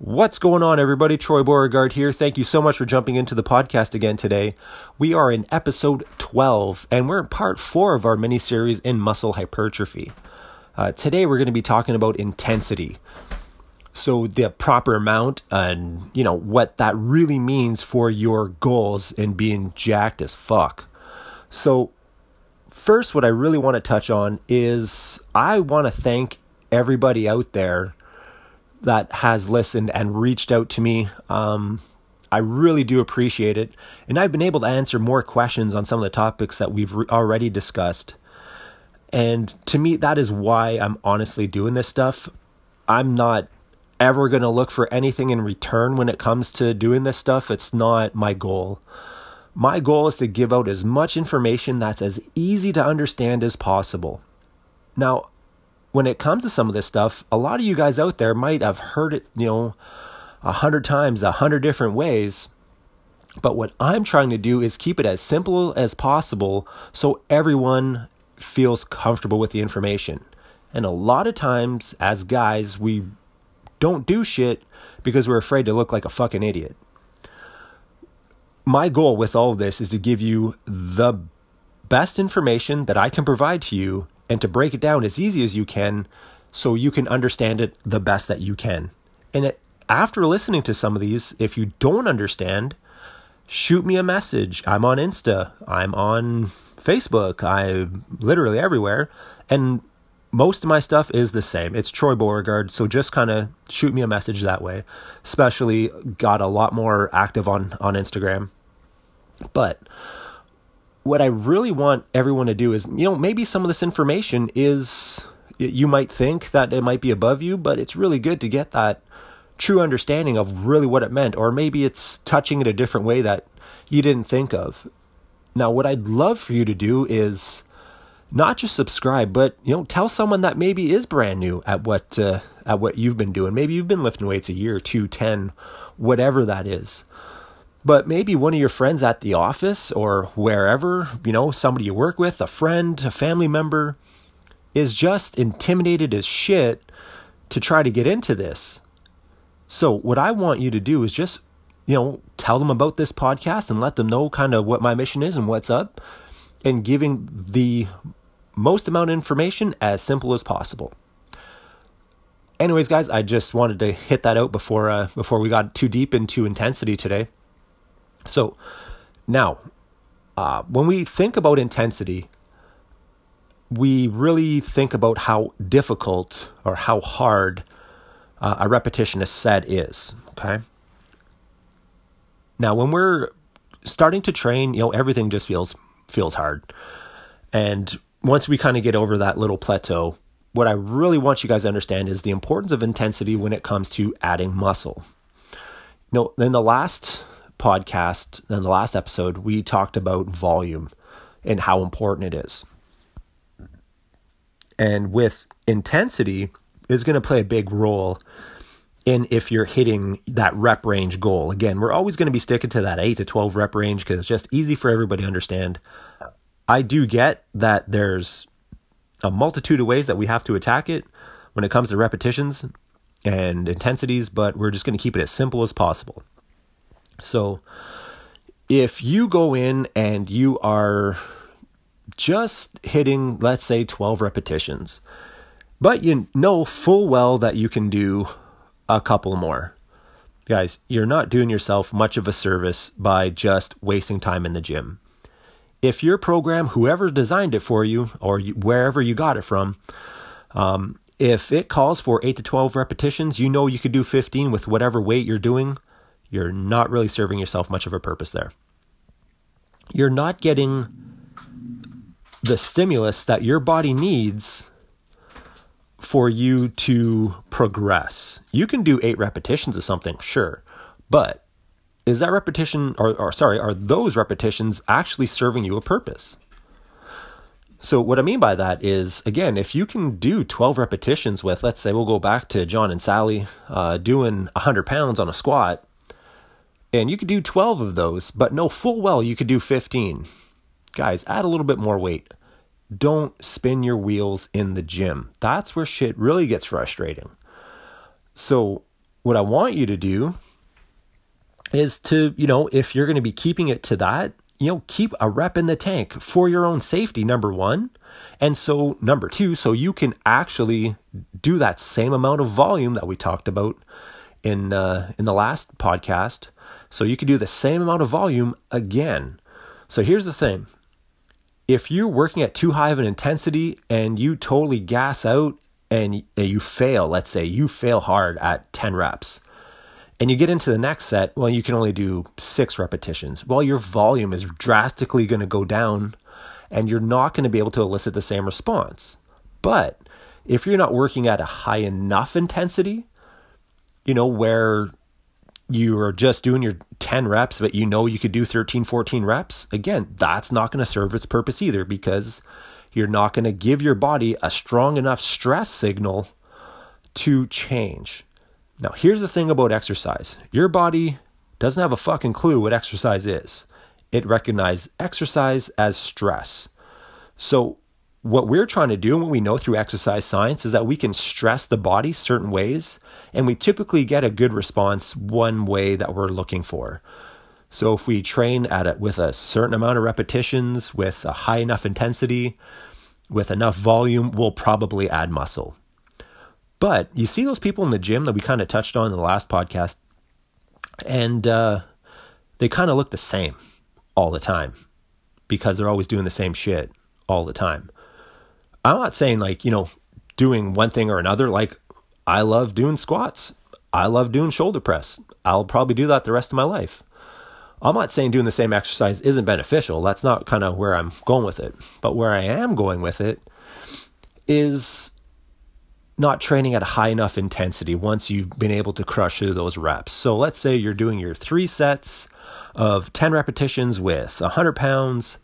What's going on, everybody? Troy Beauregard here. Thank you so much for jumping into the podcast again today. We are in episode 12, and we're in part four of our mini series in muscle hypertrophy. Uh, today, we're going to be talking about intensity. So, the proper amount and, you know, what that really means for your goals in being jacked as fuck. So, first, what I really want to touch on is I want to thank everybody out there that has listened and reached out to me. Um, I really do appreciate it. And I've been able to answer more questions on some of the topics that we've re- already discussed. And to me, that is why I'm honestly doing this stuff. I'm not ever going to look for anything in return when it comes to doing this stuff. It's not my goal. My goal is to give out as much information that's as easy to understand as possible. Now, when it comes to some of this stuff, a lot of you guys out there might have heard it, you know, a hundred times, a hundred different ways. But what I'm trying to do is keep it as simple as possible so everyone feels comfortable with the information. And a lot of times, as guys, we don't do shit because we're afraid to look like a fucking idiot. My goal with all of this is to give you the best information that I can provide to you and to break it down as easy as you can so you can understand it the best that you can. And it, after listening to some of these, if you don't understand, shoot me a message. I'm on Insta, I'm on Facebook, I'm literally everywhere. And most of my stuff is the same. It's Troy Beauregard, so just kind of shoot me a message that way. Especially got a lot more active on on Instagram. But what I really want everyone to do is, you know, maybe some of this information is, you might think that it might be above you, but it's really good to get that true understanding of really what it meant, or maybe it's touching it a different way that you didn't think of. Now, what I'd love for you to do is not just subscribe, but you know, tell someone that maybe is brand new at what uh, at what you've been doing. Maybe you've been lifting weights a year, two, ten, whatever that is but maybe one of your friends at the office or wherever, you know, somebody you work with, a friend, a family member, is just intimidated as shit to try to get into this. So, what I want you to do is just, you know, tell them about this podcast and let them know kind of what my mission is and what's up, and giving the most amount of information as simple as possible. Anyways, guys, I just wanted to hit that out before uh, before we got too deep into intensity today. So now, uh, when we think about intensity, we really think about how difficult or how hard uh, a repetitionist set is. Okay. Now, when we're starting to train, you know, everything just feels feels hard, and once we kind of get over that little plateau, what I really want you guys to understand is the importance of intensity when it comes to adding muscle. You know, in the last podcast, in the last episode, we talked about volume and how important it is. And with intensity is going to play a big role in if you're hitting that rep range goal. Again, we're always going to be sticking to that 8 to 12 rep range because it's just easy for everybody to understand. I do get that there's a multitude of ways that we have to attack it when it comes to repetitions and intensities, but we're just going to keep it as simple as possible. So if you go in and you are just hitting, let's say, 12 repetitions, but you know full well that you can do a couple more. Guys, you're not doing yourself much of a service by just wasting time in the gym. If your program, whoever designed it for you or wherever you got it from, um, if it calls for 8 to 12 repetitions, you know you could do 15 with whatever weight you're doing you're not really serving yourself much of a purpose there. You're not getting the stimulus that your body needs for you to progress. You can do eight repetitions of something, sure, but is that repetition, or, or sorry, are those repetitions actually serving you a purpose? So, what I mean by that is, again, if you can do 12 repetitions with, let's say, we'll go back to John and Sally uh, doing 100 pounds on a squat, and you could do 12 of those, but know full well you could do 15. Guys, add a little bit more weight. Don't spin your wheels in the gym. That's where shit really gets frustrating. So, what I want you to do is to, you know, if you're going to be keeping it to that, you know, keep a rep in the tank for your own safety, number one. And so, number two, so you can actually do that same amount of volume that we talked about in uh, in the last podcast. So you can do the same amount of volume again. So here's the thing: if you're working at too high of an intensity and you totally gas out and you fail, let's say you fail hard at 10 reps, and you get into the next set, well, you can only do six repetitions. Well, your volume is drastically going to go down and you're not going to be able to elicit the same response. But if you're not working at a high enough intensity, you know, where you are just doing your 10 reps, but you know you could do 13, 14 reps, again, that's not going to serve its purpose either because you're not going to give your body a strong enough stress signal to change. Now, here's the thing about exercise your body doesn't have a fucking clue what exercise is, it recognizes exercise as stress. So, what we're trying to do and what we know through exercise science is that we can stress the body certain ways and we typically get a good response one way that we're looking for. So if we train at it with a certain amount of repetitions with a high enough intensity with enough volume we'll probably add muscle. But you see those people in the gym that we kind of touched on in the last podcast and uh, they kind of look the same all the time because they're always doing the same shit all the time I'm not saying like, you know, doing one thing or another. Like, I love doing squats. I love doing shoulder press. I'll probably do that the rest of my life. I'm not saying doing the same exercise isn't beneficial. That's not kind of where I'm going with it. But where I am going with it is not training at a high enough intensity once you've been able to crush through those reps. So let's say you're doing your three sets of 10 repetitions with 100 pounds.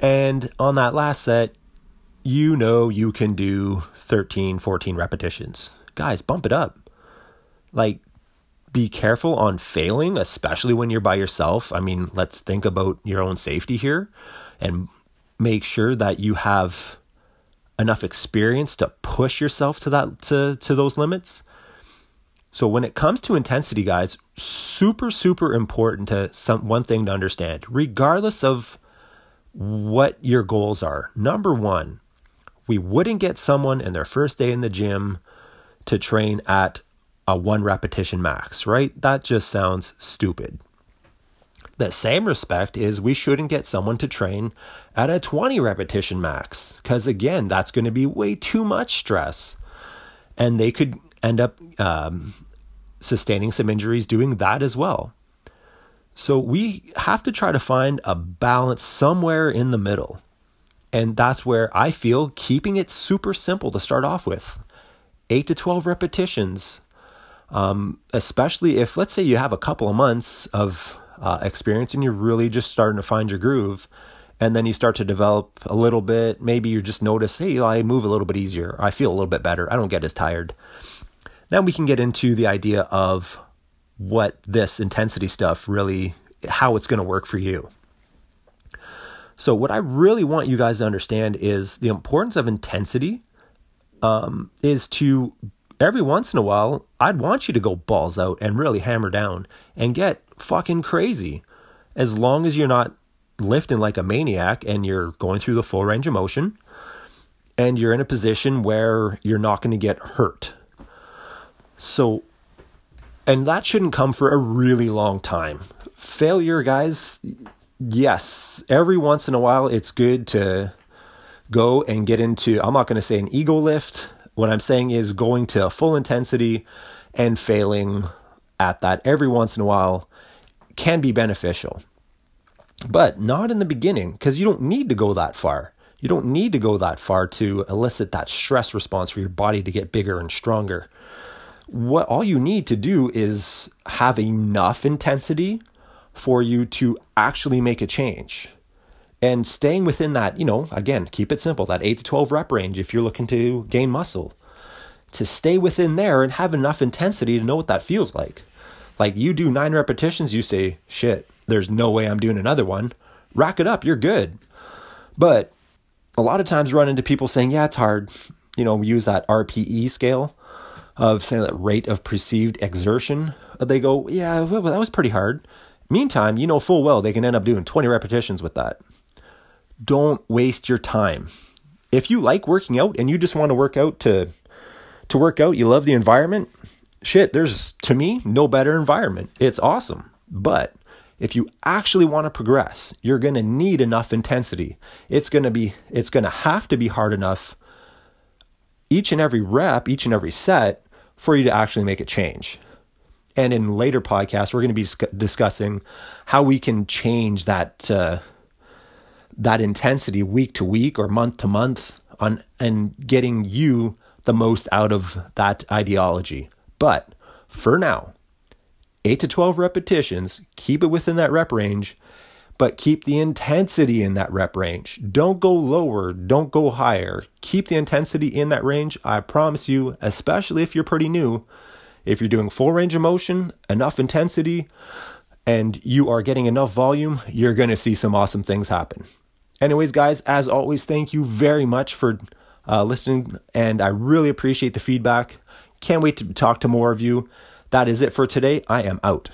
And on that last set, you know you can do 13, 14 repetitions. Guys, bump it up. Like, be careful on failing, especially when you're by yourself. I mean, let's think about your own safety here and make sure that you have enough experience to push yourself to that to, to those limits. So when it comes to intensity, guys, super, super important to some one thing to understand, regardless of what your goals are. Number one, we wouldn't get someone in their first day in the gym to train at a one repetition max, right? That just sounds stupid. The same respect is we shouldn't get someone to train at a 20 repetition max because, again, that's going to be way too much stress. And they could end up um, sustaining some injuries doing that as well. So we have to try to find a balance somewhere in the middle. And that's where I feel keeping it super simple to start off with. Eight to 12 repetitions, um, especially if, let's say, you have a couple of months of uh, experience and you're really just starting to find your groove. And then you start to develop a little bit. Maybe you just notice, hey, I move a little bit easier. I feel a little bit better. I don't get as tired. Then we can get into the idea of what this intensity stuff really, how it's going to work for you. So, what I really want you guys to understand is the importance of intensity um, is to every once in a while, I'd want you to go balls out and really hammer down and get fucking crazy. As long as you're not lifting like a maniac and you're going through the full range of motion and you're in a position where you're not going to get hurt. So, and that shouldn't come for a really long time. Failure, guys, yes, every once in a while, it's good to go and get into, I'm not going to say an ego lift. What I'm saying is going to a full intensity and failing at that every once in a while can be beneficial. But not in the beginning, because you don't need to go that far. You don't need to go that far to elicit that stress response for your body to get bigger and stronger. What all you need to do is have enough intensity for you to actually make a change. And staying within that, you know, again, keep it simple, that 8 to 12 rep range if you're looking to gain muscle. To stay within there and have enough intensity to know what that feels like. Like you do nine repetitions, you say, shit, there's no way I'm doing another one. Rack it up, you're good. But a lot of times run into people saying, yeah, it's hard. You know, we use that RPE scale. of say that rate of perceived exertion, they go, yeah, well, that was pretty hard. Meantime, you know full well they can end up doing 20 repetitions with that. Don't waste your time. If you like working out and you just want to work out to to work out, you love the environment, shit, there's to me no better environment. It's awesome. But if you actually want to progress, you're going to need enough intensity. It's going to be it's going to have to be hard enough each and every rep, each and every set for you to actually make a change. And in later podcasts, we're going to be discussing how we can change that uh, that intensity week to week or month to month on and getting you the most out of that ideology. But for now, 8 to 12 repetitions, keep it within that rep range, but keep the intensity in that rep range. Don't go lower, don't go higher. Keep the intensity in that range. I promise you, especially if you're pretty new, if you're doing full range of motion, enough intensity, and you are getting enough volume, you're going to see some awesome things happen. Anyways, guys, as always, thank you very much for uh, listening, and I really appreciate the feedback. Can't wait to talk to more of you. That is it for today. I am out.